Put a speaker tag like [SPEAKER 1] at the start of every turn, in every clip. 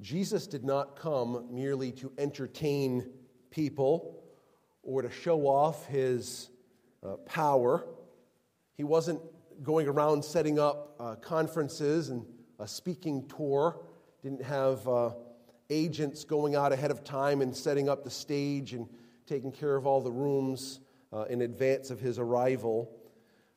[SPEAKER 1] Jesus did not come merely to entertain people or to show off his uh, power. He wasn't going around setting up uh, conferences and a speaking tour, didn't have uh, agents going out ahead of time and setting up the stage and taking care of all the rooms uh, in advance of his arrival.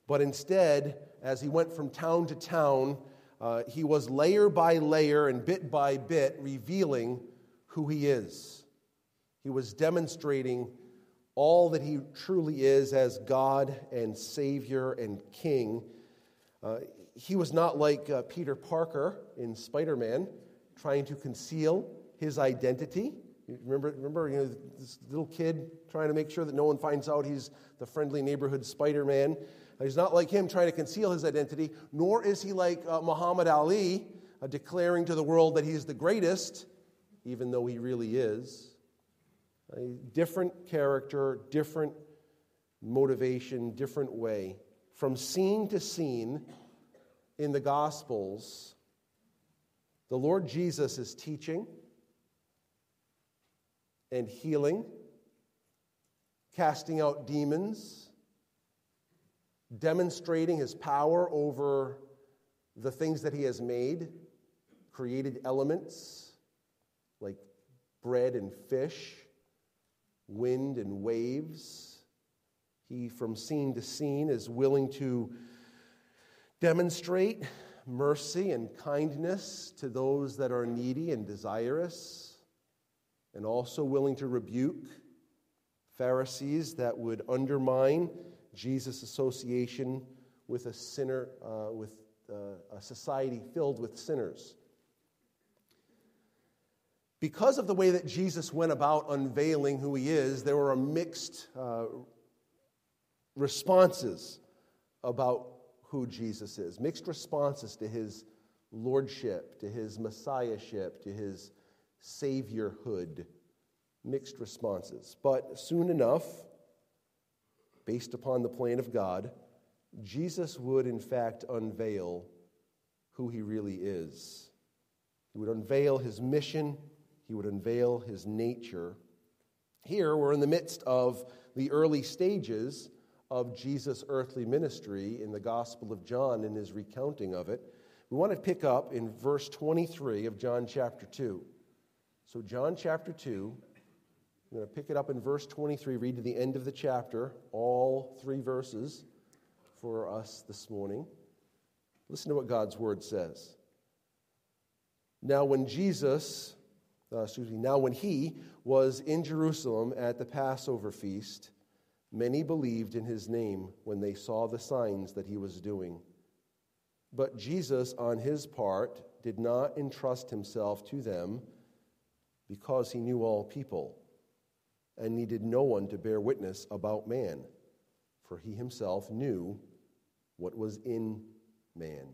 [SPEAKER 1] But instead, as he went from town to town, uh, he was layer by layer and bit by bit revealing who he is. He was demonstrating all that he truly is as God and Savior and King. Uh, he was not like uh, Peter Parker in Spider Man, trying to conceal his identity. Remember, remember you know, this little kid trying to make sure that no one finds out he's the friendly neighborhood Spider Man. He's not like him trying to conceal his identity, nor is he like uh, Muhammad Ali, uh, declaring to the world that he's the greatest, even though he really is. A different character, different motivation, different way. From scene to scene in the Gospels, the Lord Jesus is teaching and healing, casting out demons, demonstrating his power over the things that he has made, created elements like bread and fish, wind and waves. He, from scene to scene, is willing to demonstrate mercy and kindness to those that are needy and desirous and also willing to rebuke Pharisees that would undermine Jesus' association with a sinner, uh, with uh, a society filled with sinners. Because of the way that Jesus went about unveiling who he is, there were mixed uh, responses about who Jesus is, mixed responses to his lordship, to his messiahship, to his saviorhood. Mixed responses. But soon enough, based upon the plan of God, Jesus would in fact unveil who he really is. He would unveil his mission, he would unveil his nature. Here, we're in the midst of the early stages of Jesus' earthly ministry in the Gospel of John in his recounting of it. We want to pick up in verse 23 of John chapter 2. So, John chapter 2, I'm going to pick it up in verse 23, read to the end of the chapter, all three verses for us this morning. Listen to what God's word says. Now, when Jesus, uh, excuse me, now when he was in Jerusalem at the Passover feast, many believed in his name when they saw the signs that he was doing. But Jesus, on his part, did not entrust himself to them because he knew all people and needed no one to bear witness about man, for he himself knew what was in man.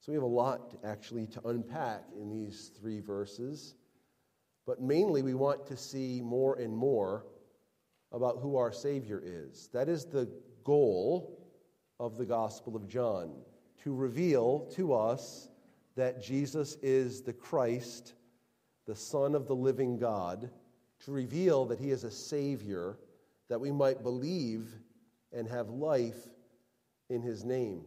[SPEAKER 1] So we have a lot actually to unpack in these three verses, but mainly we want to see more and more about who our Savior is. That is the goal of the Gospel of John to reveal to us that Jesus is the Christ the Son of the living God, to reveal that he is a Savior, that we might believe and have life in his name.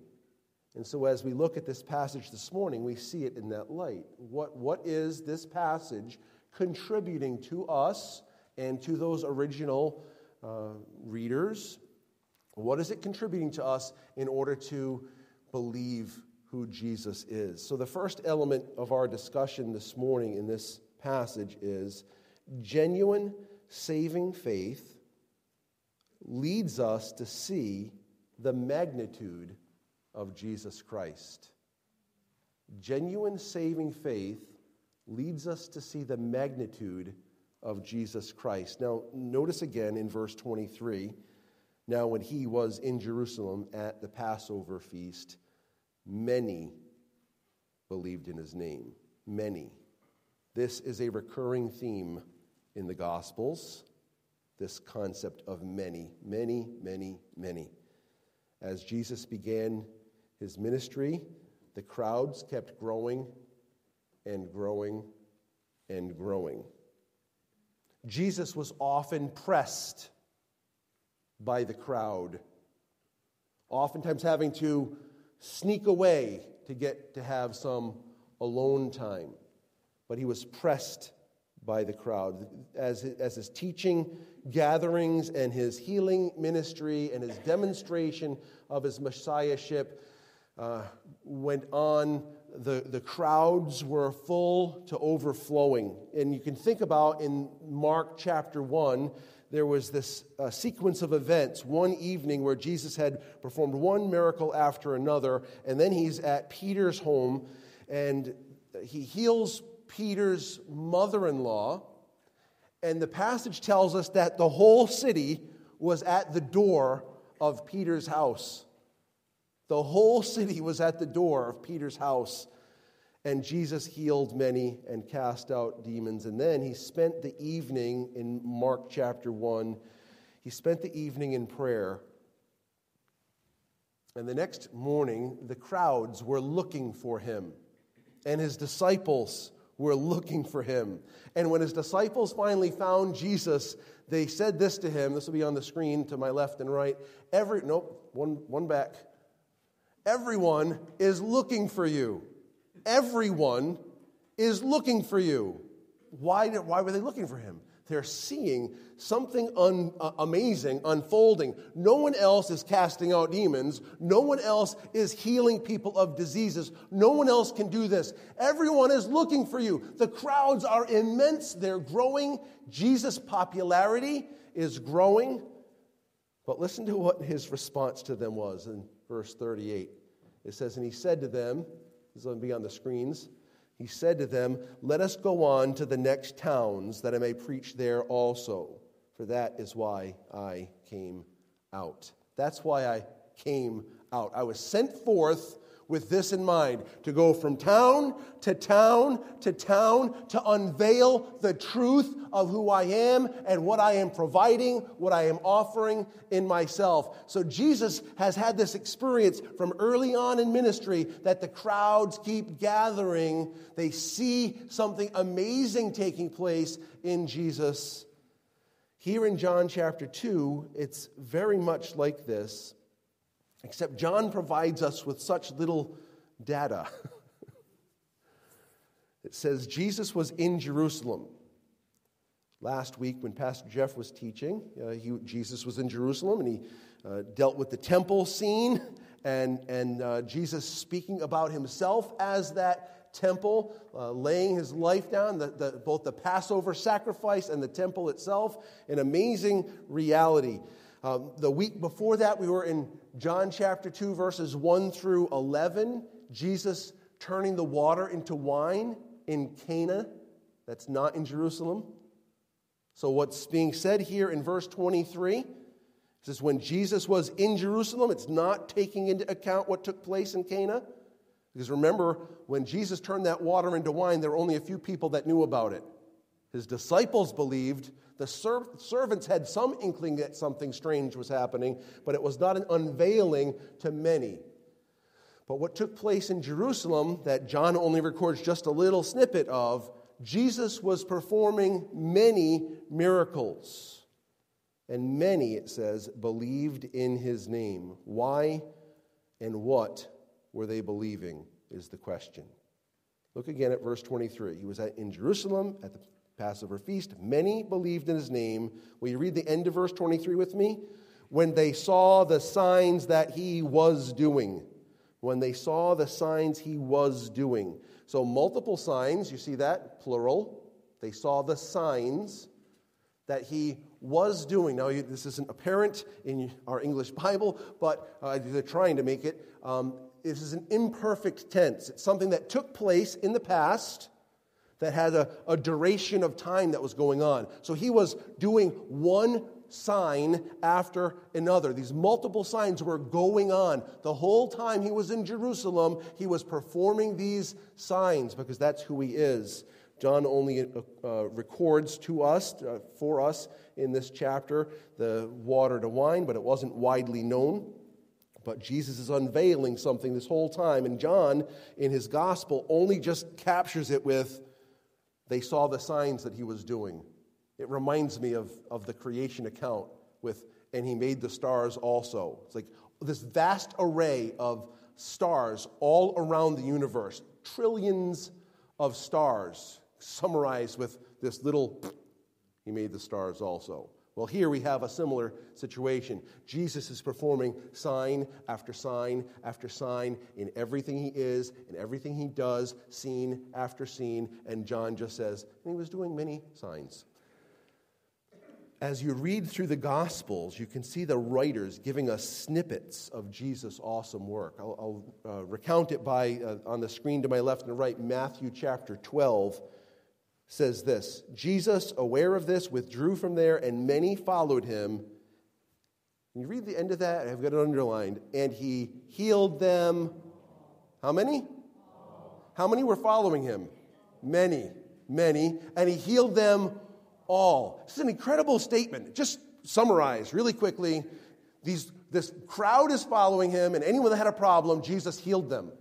[SPEAKER 1] And so, as we look at this passage this morning, we see it in that light. What, what is this passage contributing to us and to those original uh, readers? What is it contributing to us in order to believe who Jesus is? So, the first element of our discussion this morning in this passage is genuine saving faith leads us to see the magnitude of Jesus Christ. Genuine saving faith leads us to see the magnitude of Jesus Christ. Now, notice again in verse 23 now, when he was in Jerusalem at the Passover feast, many believed in his name. Many. This is a recurring theme in the Gospels, this concept of many, many, many, many. As Jesus began his ministry, the crowds kept growing and growing and growing. Jesus was often pressed by the crowd, oftentimes having to sneak away to get to have some alone time. But he was pressed by the crowd. As, as his teaching gatherings and his healing ministry and his demonstration of his messiahship uh, went on, the, the crowds were full to overflowing. And you can think about in Mark chapter 1, there was this uh, sequence of events one evening where Jesus had performed one miracle after another, and then he's at Peter's home and he heals Peter's mother in law. And the passage tells us that the whole city was at the door of Peter's house. The whole city was at the door of Peter's house. And Jesus healed many and cast out demons. And then he spent the evening in Mark chapter 1, he spent the evening in prayer. And the next morning, the crowds were looking for him, and his disciples were looking for him. And when his disciples finally found Jesus, they said this to him. This will be on the screen to my left and right. Every, nope, one, one back. Everyone is looking for you. Everyone is looking for you. Why, why were they looking for him? They're seeing something un, uh, amazing unfolding. No one else is casting out demons. No one else is healing people of diseases. No one else can do this. Everyone is looking for you. The crowds are immense. They're growing. Jesus' popularity is growing. But listen to what his response to them was in verse 38. It says, And he said to them, this is going to be on the screens. He said to them, Let us go on to the next towns that I may preach there also, for that is why I came out. That's why I came out. I was sent forth with this in mind to go from town to town to town to unveil the truth of who I am and what I am providing, what I am offering in myself. So Jesus has had this experience from early on in ministry that the crowds keep gathering. They see something amazing taking place in Jesus. Here in John chapter 2, it's very much like this. Except John provides us with such little data. it says Jesus was in Jerusalem. Last week, when Pastor Jeff was teaching, uh, he, Jesus was in Jerusalem and he uh, dealt with the temple scene and, and uh, Jesus speaking about himself as that temple, uh, laying his life down, the, the, both the Passover sacrifice and the temple itself, an amazing reality. Um, the week before that, we were in John chapter 2, verses 1 through 11. Jesus turning the water into wine in Cana. That's not in Jerusalem. So, what's being said here in verse 23 says, when Jesus was in Jerusalem, it's not taking into account what took place in Cana. Because remember, when Jesus turned that water into wine, there were only a few people that knew about it. His disciples believed, the ser- servants had some inkling that something strange was happening, but it was not an unveiling to many. But what took place in Jerusalem, that John only records just a little snippet of, Jesus was performing many miracles. And many, it says, believed in his name. Why and what were they believing, is the question. Look again at verse 23. He was in Jerusalem at the Passover feast. Many believed in his name. Will you read the end of verse 23 with me? When they saw the signs that he was doing. When they saw the signs he was doing. So, multiple signs, you see that? Plural. They saw the signs that he was doing. Now, this isn't apparent in our English Bible, but uh, they're trying to make it. Um, this is an imperfect tense. It's something that took place in the past that had a, a duration of time that was going on. So he was doing one sign after another. These multiple signs were going on. The whole time he was in Jerusalem, he was performing these signs because that's who he is. John only uh, uh, records to us, uh, for us in this chapter, the water to wine, but it wasn't widely known. But Jesus is unveiling something this whole time. And John, in his gospel, only just captures it with They saw the signs that he was doing. It reminds me of, of the creation account with, and he made the stars also. It's like this vast array of stars all around the universe, trillions of stars, summarized with this little, he made the stars also. Well, here we have a similar situation. Jesus is performing sign after sign after sign in everything he is, in everything he does, scene after scene. And John just says, and he was doing many signs. As you read through the Gospels, you can see the writers giving us snippets of Jesus' awesome work. I'll, I'll uh, recount it by uh, on the screen to my left and right. Matthew chapter 12 says this Jesus, aware of this, withdrew from there, and many followed him. you read the end of that, I've got it underlined. And he healed them. How many? How many were following him? Many, many. And he healed them all. This is an incredible statement. Just summarize really quickly. These, this crowd is following him, and anyone that had a problem, Jesus healed them.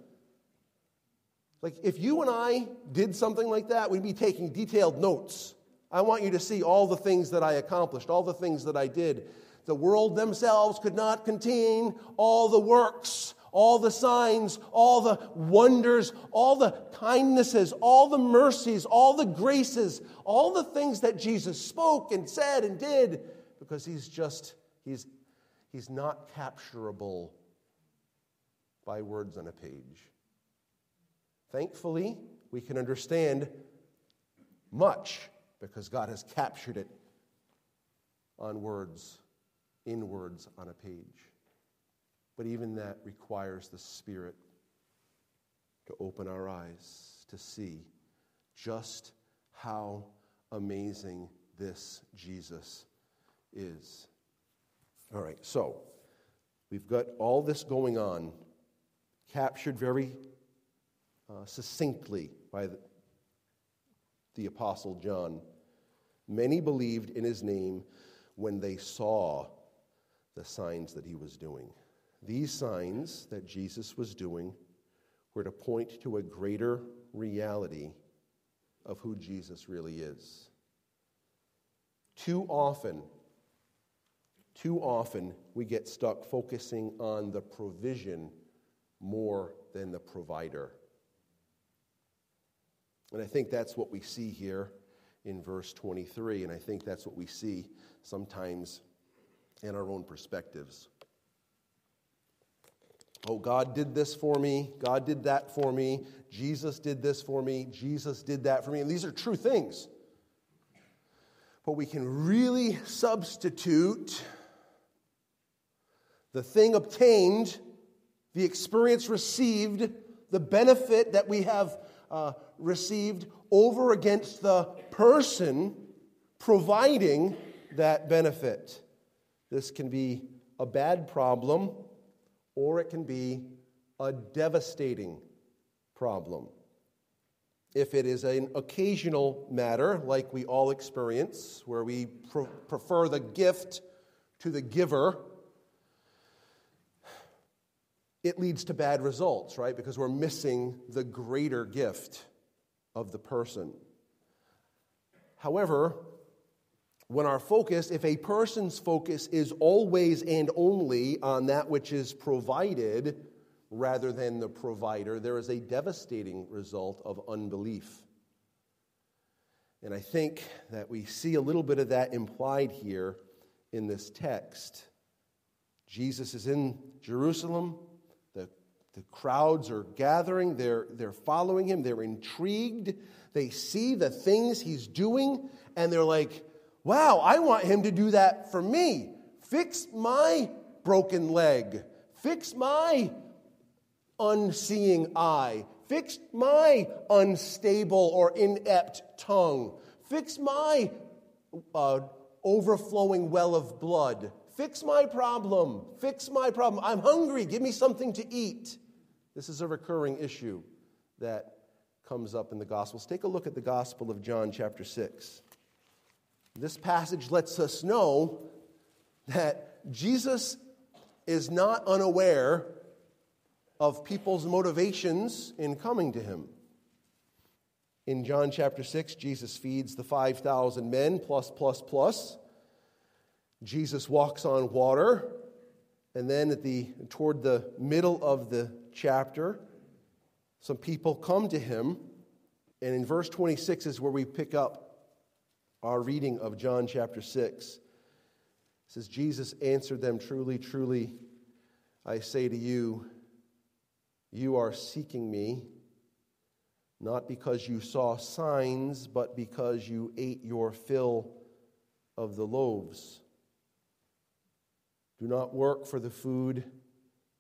[SPEAKER 1] Like, if you and I did something like that, we'd be taking detailed notes. I want you to see all the things that I accomplished, all the things that I did. The world themselves could not contain all the works, all the signs, all the wonders, all the kindnesses, all the mercies, all the graces, all the things that Jesus spoke and said and did, because he's just, he's, he's not capturable by words on a page. Thankfully, we can understand much because God has captured it on words, in words on a page. But even that requires the Spirit to open our eyes to see just how amazing this Jesus is. All right, so we've got all this going on, captured very uh, succinctly by the, the Apostle John. Many believed in his name when they saw the signs that he was doing. These signs that Jesus was doing were to point to a greater reality of who Jesus really is. Too often, too often, we get stuck focusing on the provision more than the provider. And I think that's what we see here in verse 23, and I think that's what we see sometimes in our own perspectives. Oh, God did this for me. God did that for me. Jesus did this for me. Jesus did that for me. And these are true things. But we can really substitute the thing obtained, the experience received, the benefit that we have uh, received over against the person providing that benefit. This can be a bad problem or it can be a devastating problem. If it is an occasional matter, like we all experience, where we prefer the gift to the giver, it leads to bad results, right? Because we're missing the greater gift of the person. However, when our focus, if a person's focus is always and only on that which is provided rather than the provider, there is a devastating result of unbelief. And I think that we see a little bit of that implied here in this text. Jesus is in Jerusalem. The crowds are gathering, they're, they're following him, they're intrigued. They see the things he's doing, and they're like, wow, I want him to do that for me. Fix my broken leg, fix my unseeing eye, fix my unstable or inept tongue, fix my uh, overflowing well of blood. Fix my problem. Fix my problem. I'm hungry. Give me something to eat. This is a recurring issue that comes up in the Gospels. Take a look at the Gospel of John, chapter 6. This passage lets us know that Jesus is not unaware of people's motivations in coming to him. In John chapter 6, Jesus feeds the 5,000 men, plus, plus, plus. Jesus walks on water. And then at the, toward the middle of the chapter, some people come to him. And in verse 26 is where we pick up our reading of John chapter 6. It says, Jesus answered them, Truly, truly, I say to you, you are seeking me not because you saw signs, but because you ate your fill of the loaves. Do not work for the food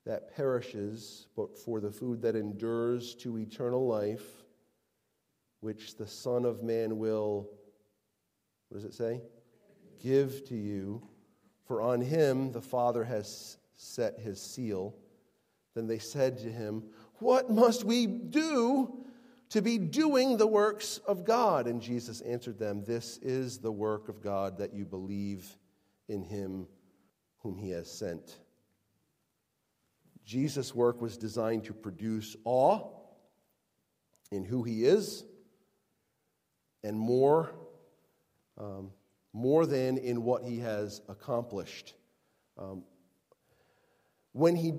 [SPEAKER 1] that perishes, but for the food that endures to eternal life, which the Son of Man will, what does it say? Give to you. For on him the Father has set his seal. Then they said to him, What must we do to be doing the works of God. And Jesus answered them, This is the work of God, that you believe in him whom he has sent. Jesus' work was designed to produce awe in who he is and more, um, more than in what he has accomplished. Um, when he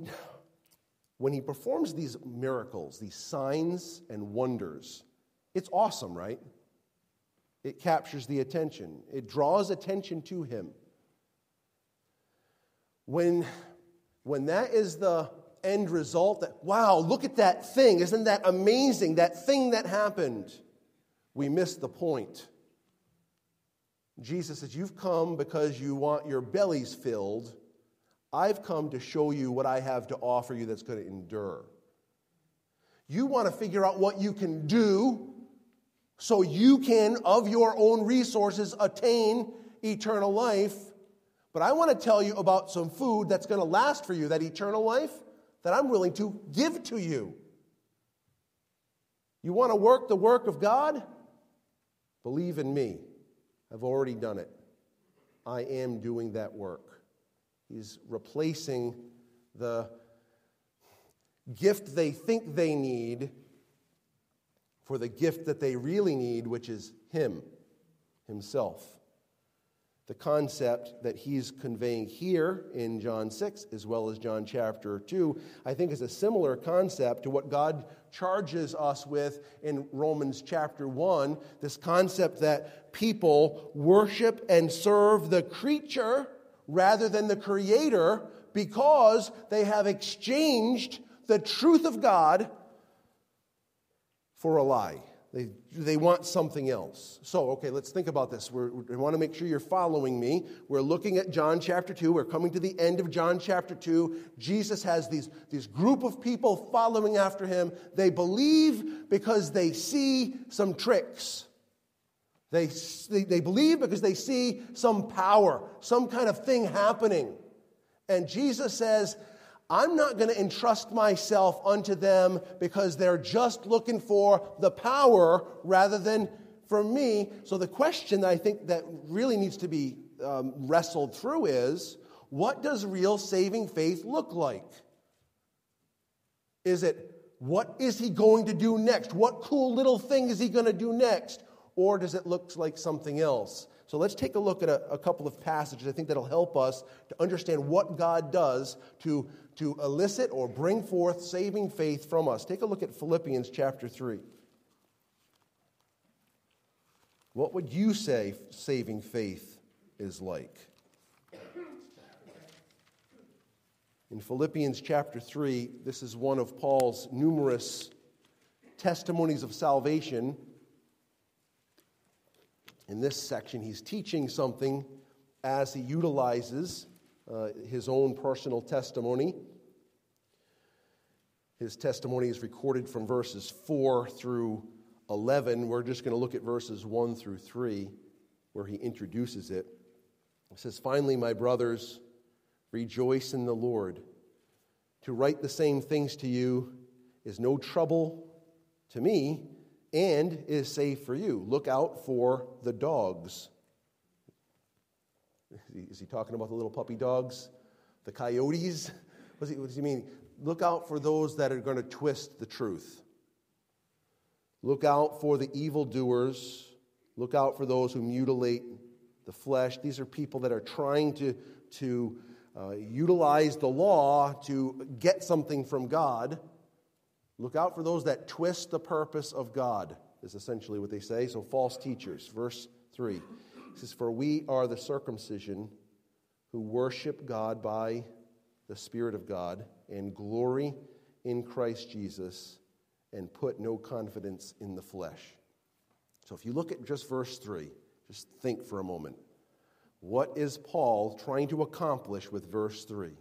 [SPEAKER 1] when he performs these miracles, these signs and wonders, it's awesome, right? It captures the attention, it draws attention to him. When, when that is the end result, that, wow, look at that thing, isn't that amazing? That thing that happened, we miss the point. Jesus says, You've come because you want your bellies filled I've come to show you what I have to offer you that's going to endure. You want to figure out what you can do so you can, of your own resources, attain eternal life. But I want to tell you about some food that's going to last for you, that eternal life that I'm willing to give to you. You want to work the work of God? Believe in me. I've already done it. I am doing that work. He's replacing the gift they think they need for the gift that they really need, which is Him, Himself. The concept that he's conveying here in John 6, as well as John chapter 2, I think is a similar concept to what God charges us with in Romans chapter 1. This concept that people worship and serve the creature rather than the Creator because they have exchanged the truth of God for a lie. They, they want something else. So, okay, let's think about this. We're, we want to make sure you're following me. We're looking at John chapter 2. We're coming to the end of John chapter 2. Jesus has these, these group of people following after him. They believe because they see some tricks. They, they, they believe because they see some power, some kind of thing happening. And Jesus says, I'm not going to entrust myself unto them because they're just looking for the power rather than for me. So the question that I think that really needs to be um, wrestled through is what does real saving faith look like? Is it what is he going to do next? What cool little thing is he going to do next? or does it look like something else? So let's take a look at a, a, couple of passages I think that'll help us to understand what God does to, to elicit or bring forth saving faith from us. Take a look at Philippians chapter 3. What would you say saving faith is like? In Philippians chapter 3, this is one of Paul's numerous testimonies of salvation in this section, he's teaching something as he utilizes uh, his own personal testimony. His testimony is recorded from verses 4 through 11. We're just going to look at verses 1 through 3, where he introduces it. He says, Finally, my brothers, rejoice in the Lord. To write the same things to you is no trouble to me and is safe for you. Look out for the dogs. Is he talking about the little puppy dogs? The coyotes? What does he, what does he mean? Look out for those that are going to twist the truth. Look out for the evildoers. Look out for those who mutilate the flesh. These are people that are trying to, to uh, utilize the law to get something from God. Look out for those that twist the purpose of God, is essentially what they say. So, false teachers. Verse 3 it says, For we are the circumcision who worship God by the Spirit of God and glory in Christ Jesus and put no confidence in the flesh. So if you look at just verse 3, just think for a moment. What is Paul trying to accomplish with verse 3?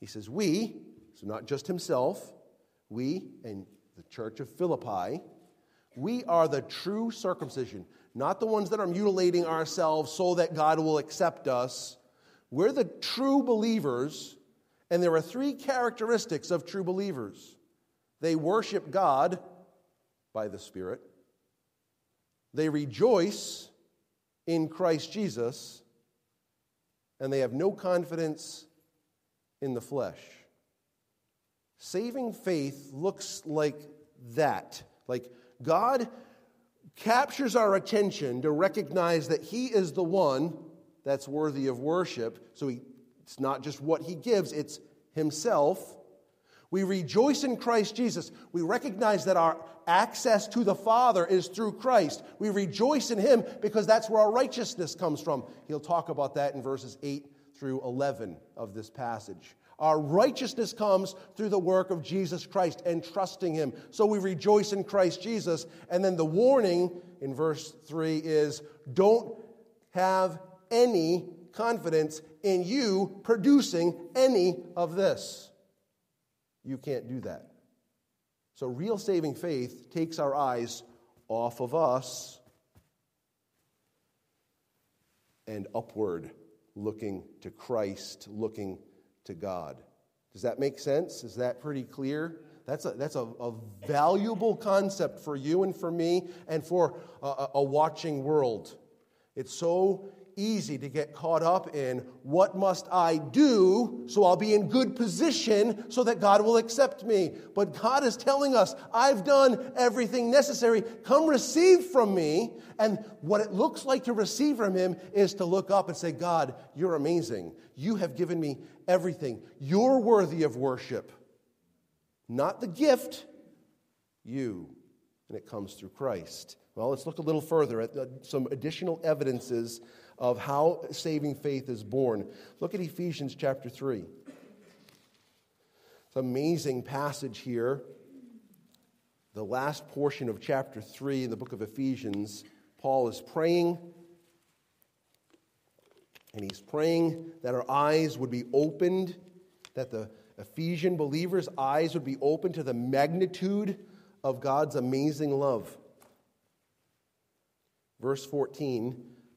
[SPEAKER 1] He says, We, so not just himself, we and the church of Philippi, we are the true circumcision, not the ones that are mutilating ourselves so that God will accept us. We're the true believers, and there are three characteristics of true believers they worship God by the Spirit, they rejoice in Christ Jesus, and they have no confidence in the flesh. Saving faith looks like that. Like God captures our attention to recognize that He is the one that's worthy of worship. So he, it's not just what He gives, it's Himself. We rejoice in Christ Jesus. We recognize that our access to the Father is through Christ. We rejoice in Him because that's where our righteousness comes from. He'll talk about that in verses 8 through 11 of this passage. Our righteousness comes through the work of Jesus Christ and trusting Him. So we rejoice in Christ Jesus. And then the warning in verse 3 is don't have any confidence in you producing any of this. You can't do that. So, real saving faith takes our eyes off of us and upward, looking to Christ, looking to God. Does that make sense? Is that pretty clear? That's a, that's a, a valuable concept for you and for me and for a, a watching world. It's so easy to get caught up in what must I do so I'll be in good position so that God will accept me. But God is telling us, I've done everything necessary. Come receive from me. And what it looks like to receive from Him is to look up and say, God, you're amazing. You have given me everything. You're worthy of worship. Not the gift, you. And it comes through Christ. Well, let's look a little further at uh, some additional evidences of how saving faith is born. Look at Ephesians chapter 3. It's an amazing passage here. The last portion of chapter 3 in the book of Ephesians, Paul is praying, and he's praying that our eyes would be opened, that the Ephesian believers' eyes would be open to the magnitude of God's amazing love. Verse 14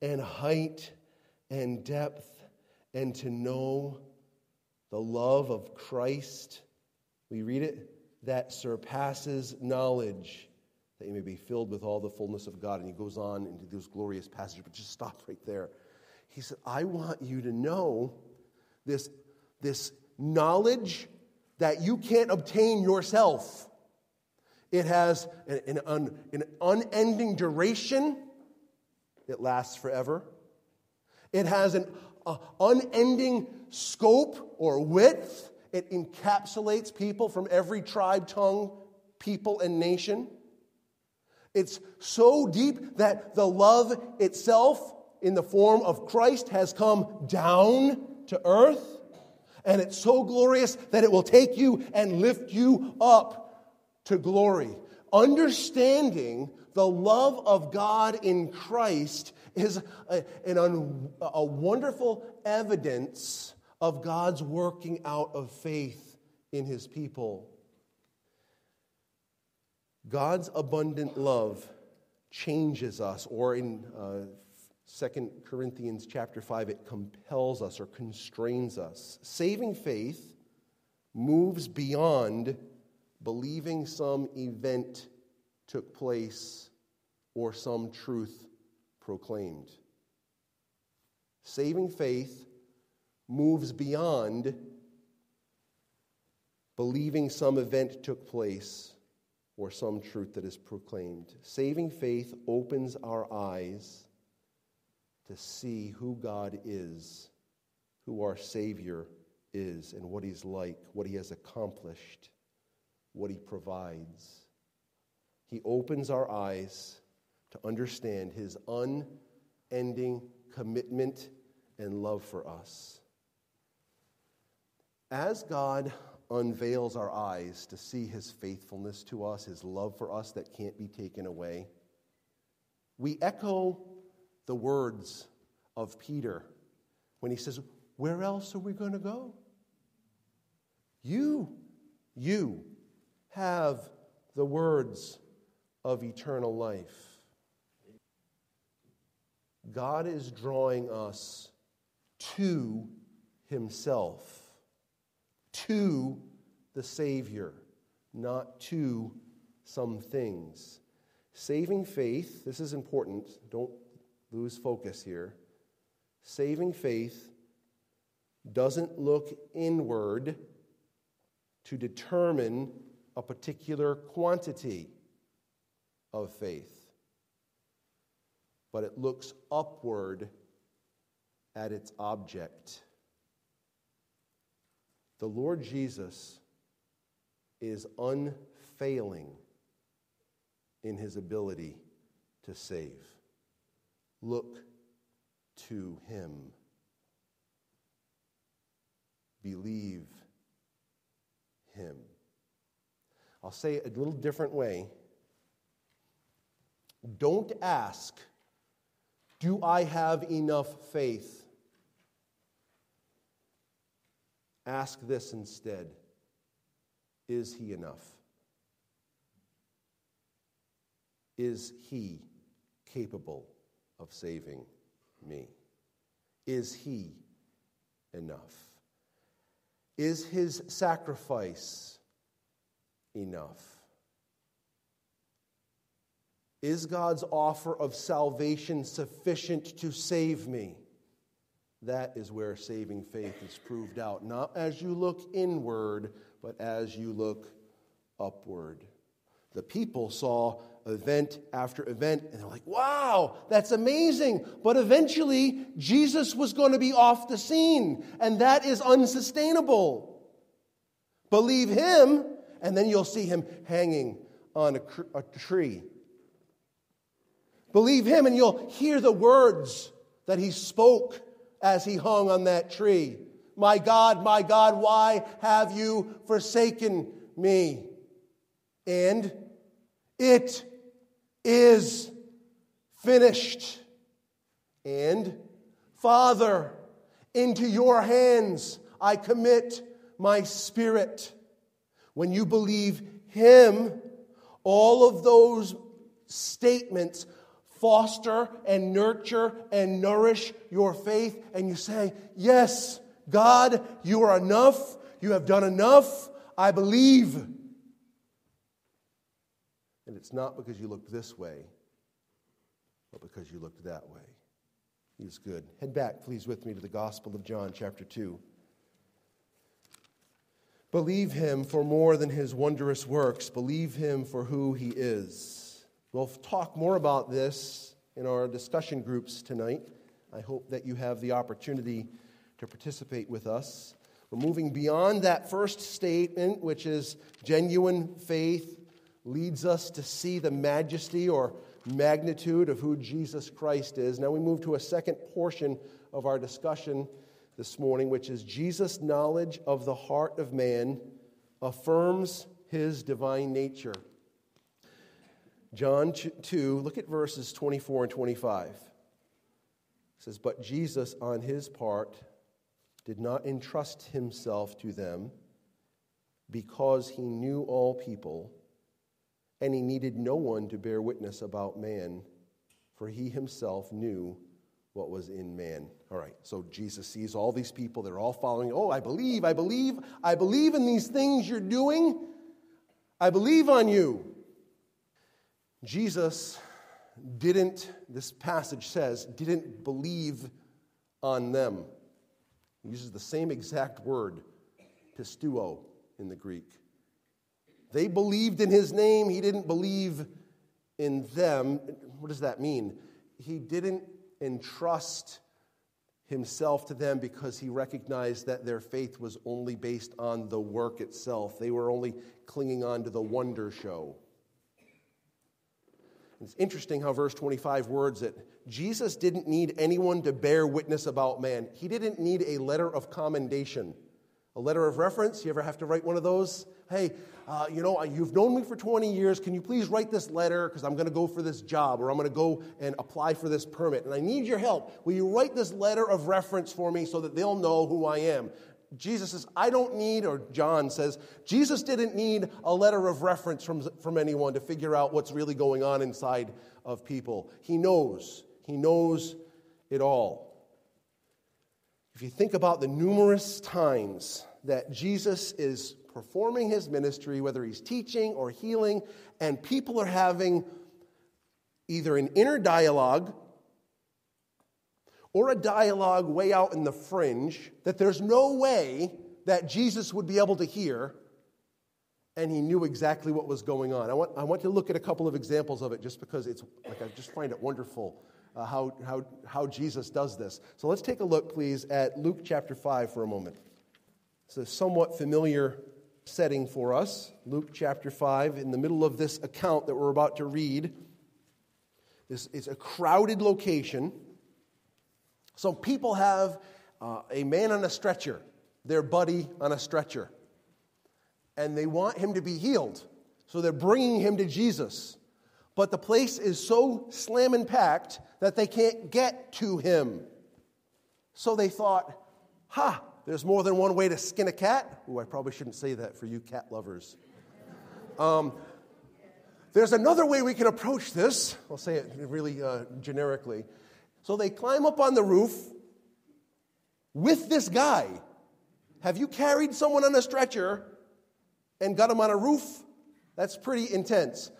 [SPEAKER 1] and height and depth, and to know the love of Christ. We read it that surpasses knowledge, that you may be filled with all the fullness of God. And he goes on into those glorious passages, but just stop right there. He said, I want you to know this, this knowledge that you can't obtain yourself. It has an, an, an unending duration it lasts forever. It has an uh, unending scope or width. It encapsulates people from every tribe, tongue, people, and nation. It's so deep that the love itself, in the form of Christ, has come down to earth. And it's so glorious that it will take you and lift you up to glory. Understanding the love of God in Christ is a, an, a wonderful evidence of God's working out of faith in his people. God's abundant love changes us, or in uh, 2 Corinthians chapter 5, it compels us or constrains us. Saving faith moves beyond believing some event took place or some truth proclaimed. Saving faith moves beyond believing some event took place or some truth that is proclaimed. Saving faith opens our eyes to see who God is, who our Savior is, and what He's like, what He has accomplished, what He provides. He opens our eyes to understand His unending commitment and love for us. As God unveils our eyes to see his faithfulness to us, his love for us that can't be taken away. We echo the words of Peter when he says, Where else are we going to go? You, you have the words of eternal life. God is drawing us to himself to the Savior, not to some things. Saving faith, this is important, don't lose focus here. Saving faith doesn't look inward to determine a particular quantity of faith, but it looks upward at its object. The Lord Jesus is unfailing in his ability to save. Look to him. Believe him. I'll say it a little different way. Don't ask, Do I have enough faith? Ask this instead Is he enough? Is he capable of saving me? Is he enough? Is his sacrifice enough? Is God's offer of salvation sufficient to save me? That is where saving faith is proved out, not as you look inward, but as you look upward. The people saw event after event, and they're like, wow, that's amazing. But eventually, Jesus was going to be off the scene, and that is unsustainable. Believe him, and then you'll see him hanging on a, tree. Believe him, and you'll hear the words that he spoke as he hung on that tree. My God, my God, why have you forsaken me? And it is finished. And Father, into your hands I commit my spirit. When you believe him, all of those statements foster and nurture and nourish your faith, and you say, Yes, God, you are enough. You have done enough. I believe. And it's not because you looked this way, but because you looked that way. He's good. Head back, please, with me to the Gospel of John, chapter 2. Believe him for more than his wondrous works, believe him for who he is. We'll talk more about this in our discussion groups tonight. I hope that you have the opportunity to participate with us. We're moving beyond that first statement, which is genuine faith leads us to see the majesty or magnitude of who Jesus Christ is. Now we move to a second portion of our discussion this morning, which is Jesus' knowledge of the heart of man affirms his divine nature. John 2, look at verses 24 and 25. It says, But Jesus, on his part, did not entrust himself to them because he knew all people and he needed no one to bear witness about man, for he himself knew what was in man. All right, so Jesus sees all these people. They're all following. Oh, I believe, I believe, I believe in these things you're doing. I believe on you. Jesus didn't, this passage says, didn't believe on them. He uses the same exact word, pisteuo, in the Greek. They believed in his name, he didn't believe in them. What does that mean? He didn't entrust himself to them because he recognized that their faith was only based on the work itself. They were only clinging on to the wonder show. It's interesting how verse 25 words it. Jesus didn't need anyone to bear witness about man. He didn't need a letter of commendation. A letter of reference, you ever have to write one of those? Hey, uh, you know, you've known me for 20 years. Can you please write this letter because I'm going to go for this job or I'm going to go and apply for this permit and I need your help. Will you write this letter of reference for me so that they'll know who I am? Jesus says, I don't need, or John says, Jesus didn't need a letter of reference from, from anyone to figure out what's really going on inside of people. He knows. He knows it all. If you think about the numerous times that Jesus is performing his ministry, whether he's teaching or healing, and people are having either an inner dialogue or a dialogue way out in the fringe that there's no way that Jesus would be able to hear, and he knew exactly what was going on. I want, I want to look at a couple of examples of it just because it's like I just find it wonderful uh, how, how, how Jesus does this. So let's take a look, please, at Luke chapter 5 for a moment. It's a somewhat familiar setting for us. Luke chapter 5, in the middle of this account that we're about to read. This is a crowded location. So people have uh, a man on a stretcher, their buddy on a stretcher, and they want him to be healed. So they're bringing him to Jesus. But the place is so slamming packed that they can't get to him. So they thought, ha, there's more than one way to skin a cat. Ooh, I probably shouldn't say that for you cat lovers. Um, there's another way we can approach this. I'll say it really uh, generically. So they climb up on the roof with this guy. Have you carried someone on a stretcher and got him on a roof? That's pretty intense.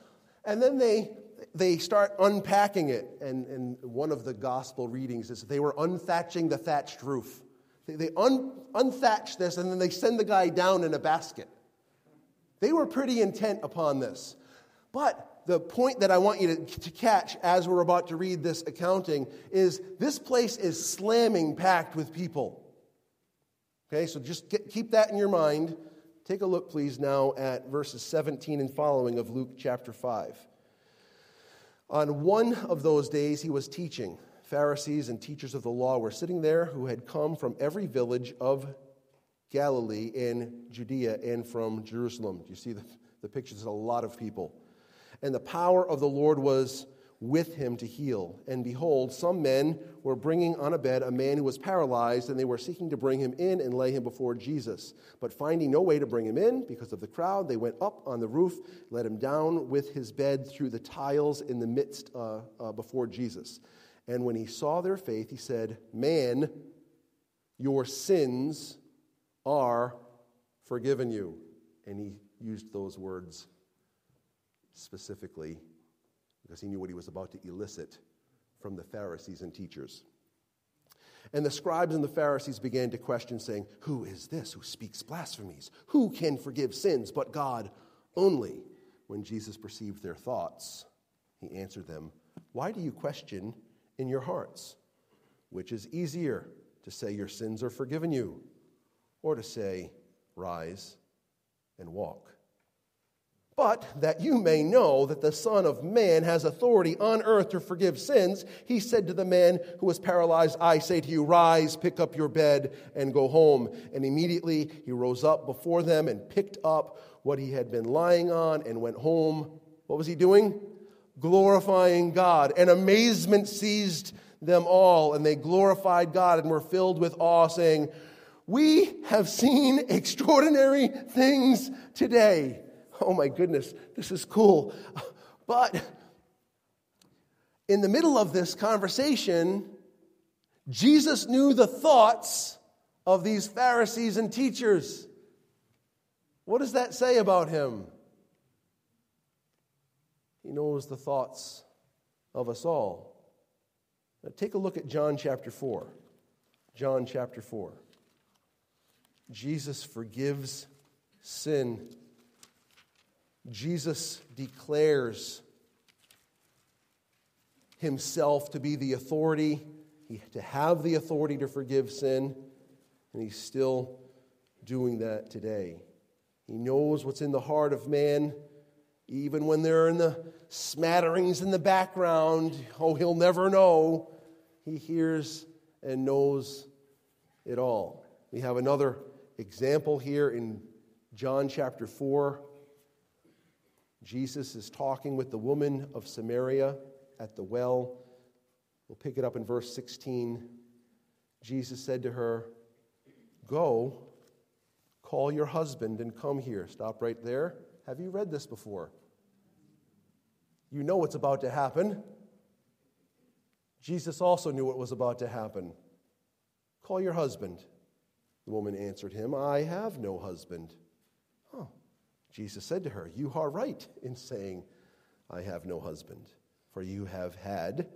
[SPEAKER 1] And then they, they start unpacking it. And, and one of the gospel readings is they were unthatching the thatched roof. They, they un, unthatch this and then they send the guy down in a basket. They were pretty intent upon this. But the point that I want you to, to catch as we're about to read this accounting is this place is slamming packed with people. Okay, so just get, keep that in your mind. Take a look, please, now at verses 17 and following of Luke chapter 5. On one of those days, he was teaching. Pharisees and teachers of the law were sitting there who had come from every village of Galilee and Judea and from Jerusalem. Do you see the, the pictures? A lot of people. And the power of the Lord was with him to heal. And behold, some men were bringing on a bed a man who was paralyzed, and they were seeking to bring him in and lay him before Jesus. But finding no way to bring him in because of the crowd, they went up on the roof, let him down with his bed through the tiles in the midst uh, uh, before Jesus. And when he saw their faith, he said, Man, your sins are forgiven you. And he used those words specifically because he knew what he was about to elicit from the Pharisees and teachers. And the scribes and the Pharisees began to question, saying, Who is this who speaks blasphemies? Who can forgive sins but God only? When Jesus perceived their thoughts, he answered them, Why do you question in your hearts? Which is easier, to say, Your sins are forgiven you, or to say, Rise and walk? But that you may know that the Son of Man has authority on earth to forgive sins, he said to the man who was paralyzed, I say to you, rise, pick up your bed, and go home. And immediately he rose up before them and picked up what he had been lying on and went home. What was he doing? Glorifying God. And amazement seized them all, and they glorified God and were filled with awe, saying, We have seen extraordinary things today. Oh my goodness, this is cool. But in the middle of this conversation, Jesus knew the thoughts of these Pharisees and teachers. What does that say about him? He knows the thoughts of us all. Now take a look at John chapter 4. John chapter 4. Jesus forgives sin. Jesus declares himself to be the authority, to have the authority to forgive sin, and he's still doing that today. He knows what's in the heart of man, even when they're in the smatterings in the background. Oh, he'll never know. He hears and knows it all. We have another example here in John chapter 4. Jesus is talking with the woman of Samaria at the well. We'll pick it up in verse 16. Jesus said to her, Go, call your husband and come here. Stop right there. Have you read this before? You know what's about to happen. Jesus also knew what was about to happen. Call your husband. The woman answered him, I have no husband. Jesus said to her, You are right in saying, I have no husband. For you have had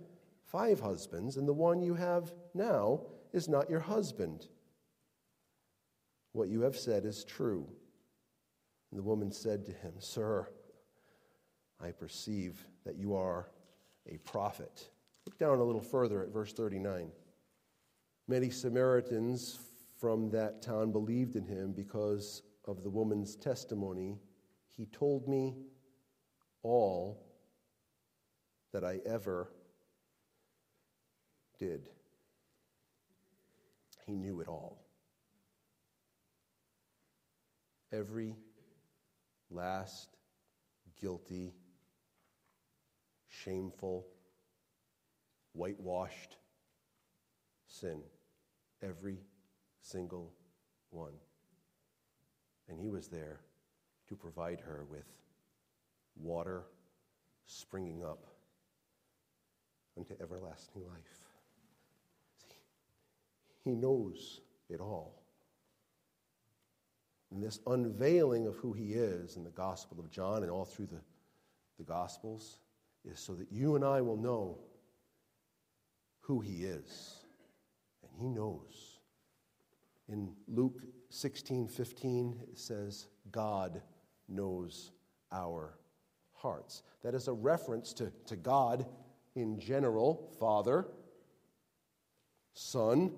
[SPEAKER 1] five husbands, and the one you have now is not your husband. What you have said is true. And the woman said to him, Sir, I perceive that you are a prophet. Look down a little further at verse 39. Many Samaritans from that town believed in him because of the woman's testimony. He told me all that I ever did. He knew it all. Every last guilty, shameful, whitewashed sin. Every single one. And he was there to provide her with water springing up unto everlasting life. See, he knows it all. And this unveiling of who he is in the Gospel of John and all through the, the Gospels is so that you and I will know who he is. And he knows. In Luke 16 15, says, God knows our hearts. That is a reference to, to God in general Father, Son,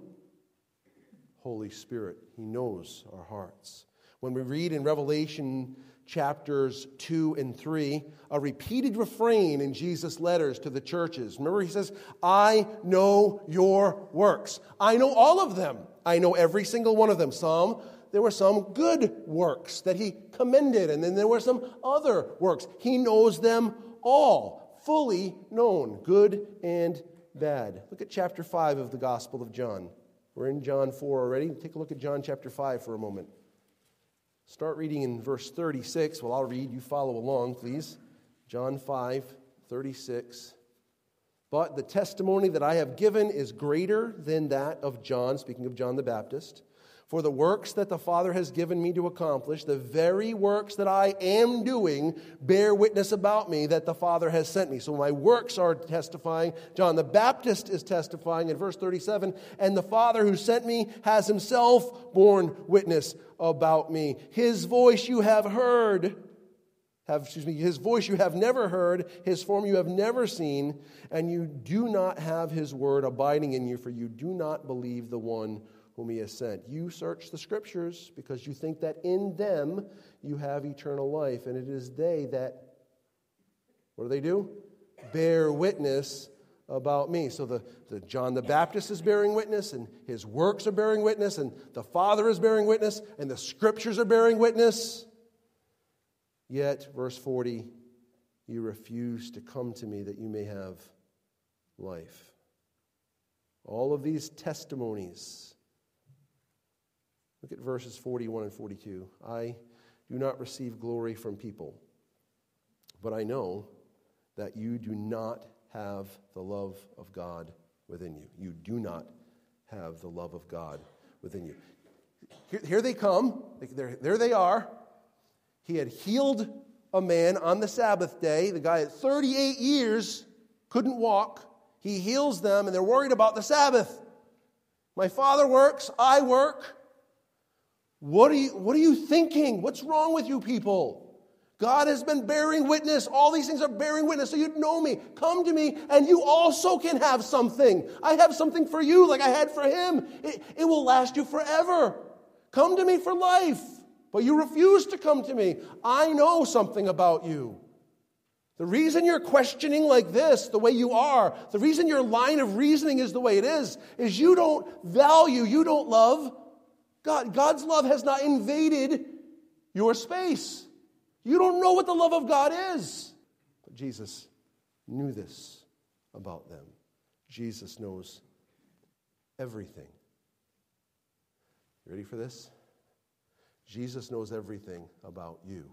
[SPEAKER 1] Holy Spirit. He knows our hearts. When we read in Revelation chapters 2 and 3, a repeated refrain in Jesus' letters to the churches. Remember, he says, I know your works. I know all of them. I know every single one of them. Some, there were some good works that he commended, and then there were some other works. He knows them all, fully known, good and bad. Look at chapter 5 of the Gospel of John. We're in John 4 already. Take a look at John chapter 5 for a moment. Start reading in verse 36. Well, I'll read. You follow along, please. John 5, 36. But the testimony that I have given is greater than that of John, speaking of John the Baptist. For the works that the Father has given me to accomplish, the very works that I am doing, bear witness about me that the Father has sent me. So my works are testifying. John the Baptist is testifying in verse 37 and the Father who sent me has himself borne witness about me. His voice you have heard. Have, excuse me, his voice you have never heard, his form you have never seen, and you do not have his word abiding in you, for you do not believe the one whom he has sent. You search the scriptures because you think that in them you have eternal life, and it is they that, what do they do? Bear witness about me. So the, the John the Baptist is bearing witness, and his works are bearing witness, and the Father is bearing witness, and the scriptures are bearing witness. Yet, verse 40, you refuse to come to me that you may have life. All of these testimonies Look at verses 41 and 42. I do not receive glory from people. But I know that you do not have the love of God within you. You do not have the love of God within you. Here, here they come. There, there they are. He had healed a man on the Sabbath day. The guy at 38 years couldn't walk. He heals them, and they're worried about the Sabbath. My father works, I work. What are you, what are you thinking? What's wrong with you people? God has been bearing witness. All these things are bearing witness. So you know me. Come to me, and you also can have something. I have something for you, like I had for him. It, it will last you forever. Come to me for life. But you refuse to come to me. I know something about you. The reason you're questioning like this, the way you are, the reason your line of reasoning is the way it is, is you don't value, you don't love God. God's love has not invaded your space. You don't know what the love of God is. But Jesus knew this about them. Jesus knows everything. You ready for this? Jesus knows everything about you.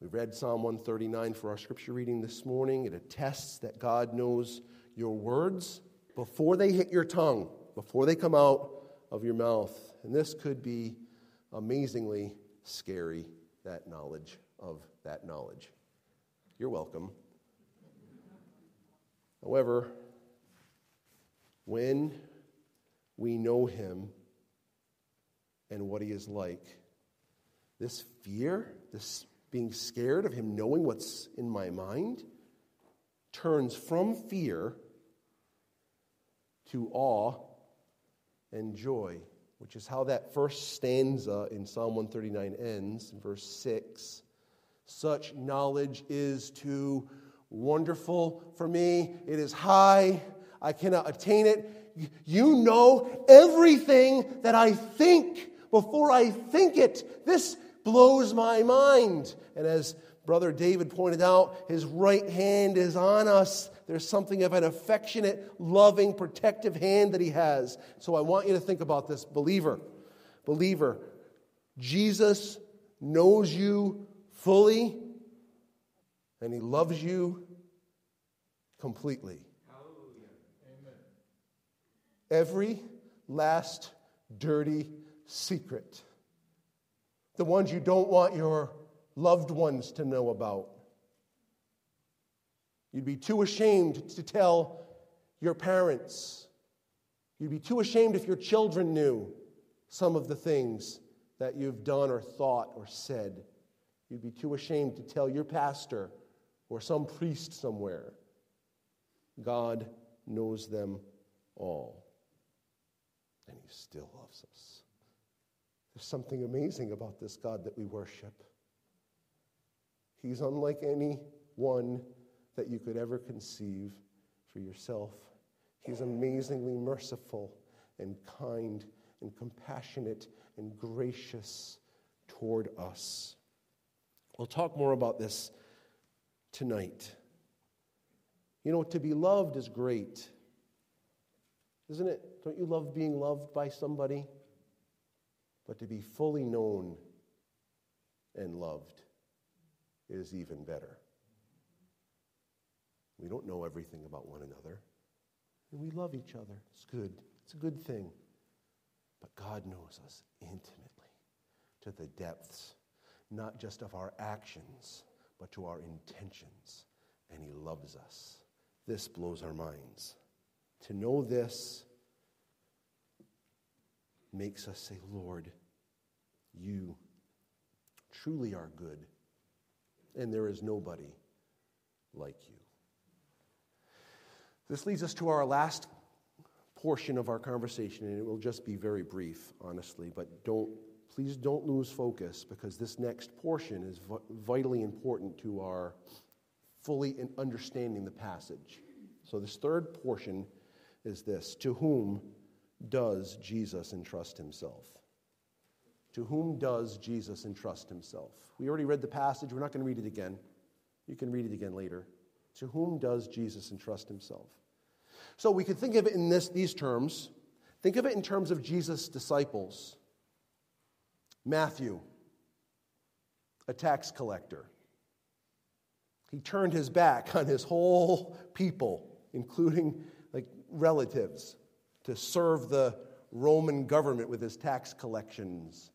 [SPEAKER 1] We read Psalm 139 for our scripture reading this morning. It attests that God knows your words before they hit your tongue, before they come out of your mouth. And this could be amazingly scary, that knowledge of that knowledge. You're welcome. However, when we know Him and what He is like, this fear, this being scared of Him knowing what's in my mind, turns from fear to awe and joy which is how that first stanza in Psalm 139 ends, verse 6. Such knowledge is too wonderful for me. It is high. I cannot attain it. You know everything that I think before I think it. This blows my mind. And as Brother David pointed out, his right hand is on us. There's something of an affectionate, loving, protective hand that he has. So I want you to think about this, believer. Believer, Jesus knows you fully and he loves you completely. Every last dirty secret. The ones you don't want your loved ones to know about. You'd be too ashamed to tell your parents. You'd be too ashamed if your children knew some of the things that you've done or thought or said. You'd be too ashamed to tell your pastor or some priest somewhere. God knows them all. And He still loves us. There's something amazing about this God that we worship. He's unlike any one that you could ever conceive for yourself. He's amazingly merciful and kind and compassionate and gracious toward us. We'll talk more about this tonight. You know, to be loved is great, isn't it? Don't you love being loved by somebody? But to be fully known and loved is even better. We don't know everything about one another. And we love each other. It's good. It's a good thing. But God knows us intimately to the depths, not just of our actions, but to our intentions. And He loves us. This blows our minds. To know this makes us say, Lord, you truly are good, and there is nobody like you. This leads us to our last portion of our conversation, and it will just be very brief, honestly, but don't, please don't lose focus because this next portion is vitally important to our fully understanding the passage. So, this third portion is this To whom does Jesus entrust himself? To whom does Jesus entrust himself? We already read the passage. We're not going to read it again. You can read it again later. To whom does Jesus entrust himself? So we could think of it in this, these terms. Think of it in terms of Jesus' disciples. Matthew, a tax collector. He turned his back on his whole people, including like relatives, to serve the Roman government with his tax collections.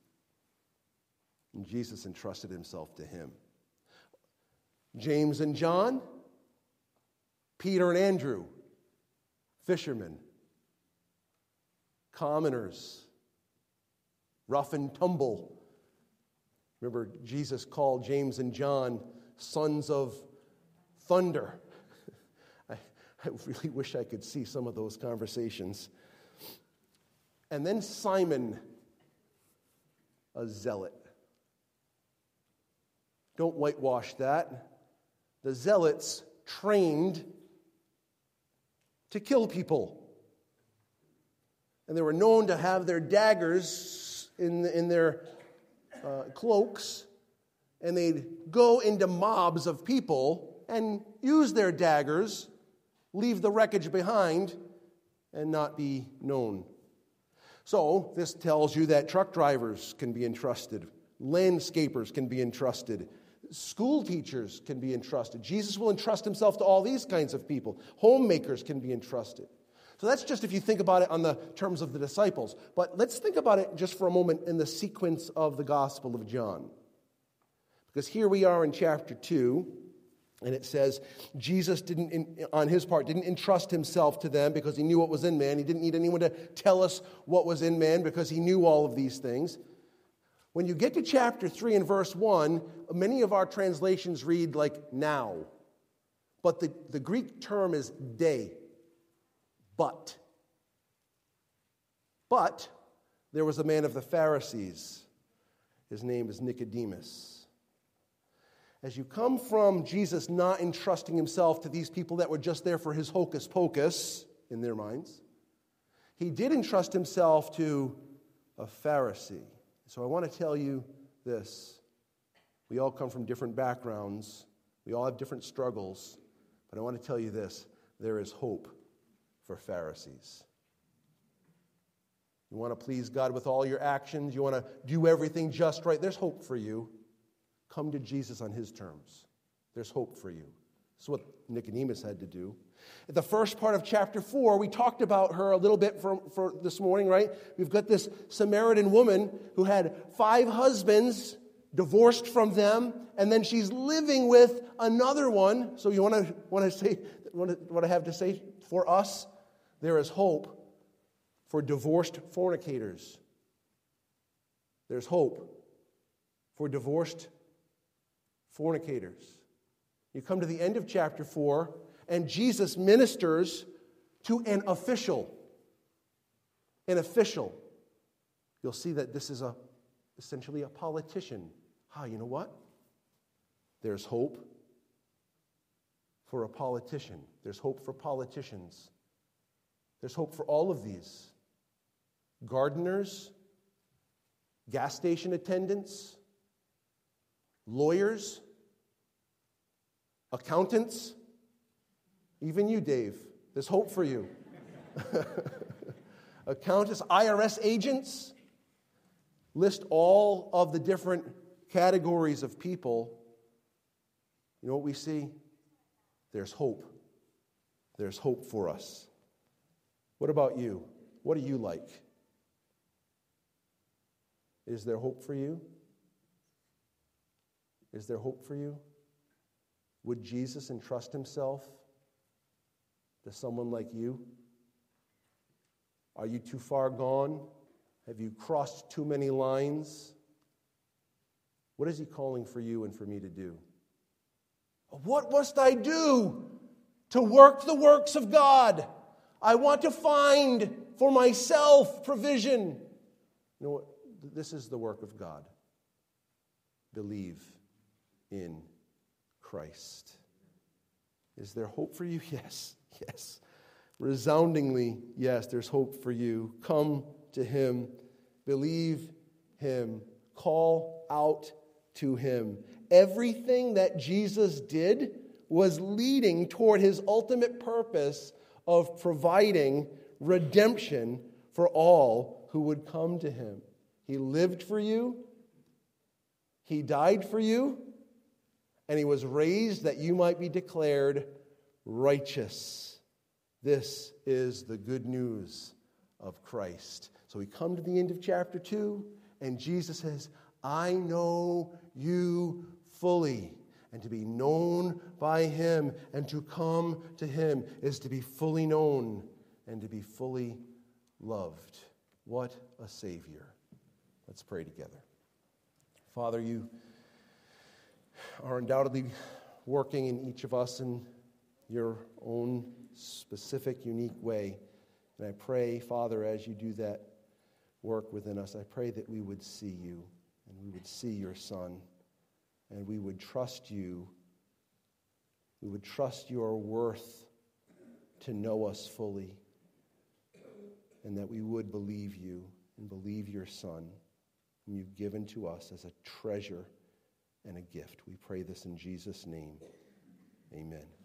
[SPEAKER 1] And Jesus entrusted himself to him. James and John, Peter and Andrew, fishermen, commoners, rough and tumble. Remember, Jesus called James and John sons of thunder. I, I really wish I could see some of those conversations. And then Simon, a zealot. Don't whitewash that. The zealots trained to kill people. And they were known to have their daggers in, in their uh, cloaks, and they'd go into mobs of people and use their daggers, leave the wreckage behind, and not be known. So, this tells you that truck drivers can be entrusted, landscapers can be entrusted, school teachers can be entrusted. Jesus will entrust himself to all these kinds of people. Homemakers can be entrusted. So that's just if you think about it on the terms of the disciples. But let's think about it just for a moment in the sequence of the Gospel of John. Because here we are in chapter 2, and it says Jesus didn't, on his part, didn't entrust himself to them because he knew what was in man. He didn't need anyone to tell us what was in man because he knew all of these things. When you get to chapter 3 and verse 1, many of our translations read like now. But the, the Greek term is de. But. But there was a man of the Pharisees. His name is Nicodemus. As you come from Jesus not entrusting himself to these people that were just there for his hocus pocus in their minds, he did entrust himself to a Pharisee. So I want to tell you this. We all come from different backgrounds, we all have different struggles, but I want to tell you this there is hope for Pharisees. You want to please God with all your actions, you want to do everything just right, there's hope for you. Come to Jesus on his terms. There's hope for you. That's what Nicodemus had to do. At the first part of chapter 4, we talked about her a little bit for, for this morning, right? We've got this Samaritan woman who had five husbands, divorced from them, and then she's living with another one. So you want to want to say what I have to say for us? There is hope for divorced fornicators. There's hope for divorced fornicators. You come to the end of chapter 4, and Jesus ministers to an official. An official. You'll see that this is a, essentially a politician. Ah, you know what? There's hope for a politician. There's hope for politicians. There's hope for all of these gardeners, gas station attendants, lawyers, accountants, even you, Dave. There's hope for you. accountants, IRS agents. List all of the different categories of people. You know what we see? There's hope. There's hope for us. What about you? What are you like? Is there hope for you? Is there hope for you? Would Jesus entrust himself to someone like you? Are you too far gone? Have you crossed too many lines? What is he calling for you and for me to do? What must I do to work the works of God? I want to find for myself provision. You know what? This is the work of God. Believe in Christ. Is there hope for you? Yes, yes. Resoundingly, yes, there's hope for you. Come to Him, believe Him, call out to Him. Everything that Jesus did was leading toward His ultimate purpose of providing redemption for all who would come to Him. He lived for you, He died for you, and he was raised that you might be declared righteous. This is the good news of Christ. So we come to the end of chapter 2, and Jesus says, I know you fully. And to be known by him and to come to him is to be fully known and to be fully loved. What a Savior. Let's pray together. Father, you are undoubtedly working in each of us in your own specific, unique way. And I pray, Father, as you do that work within us, I pray that we would see you and we would see your Son and we would trust you. We would trust your worth to know us fully and that we would believe you and believe your Son, whom you've given to us as a treasure and a gift. We pray this in Jesus' name. Amen.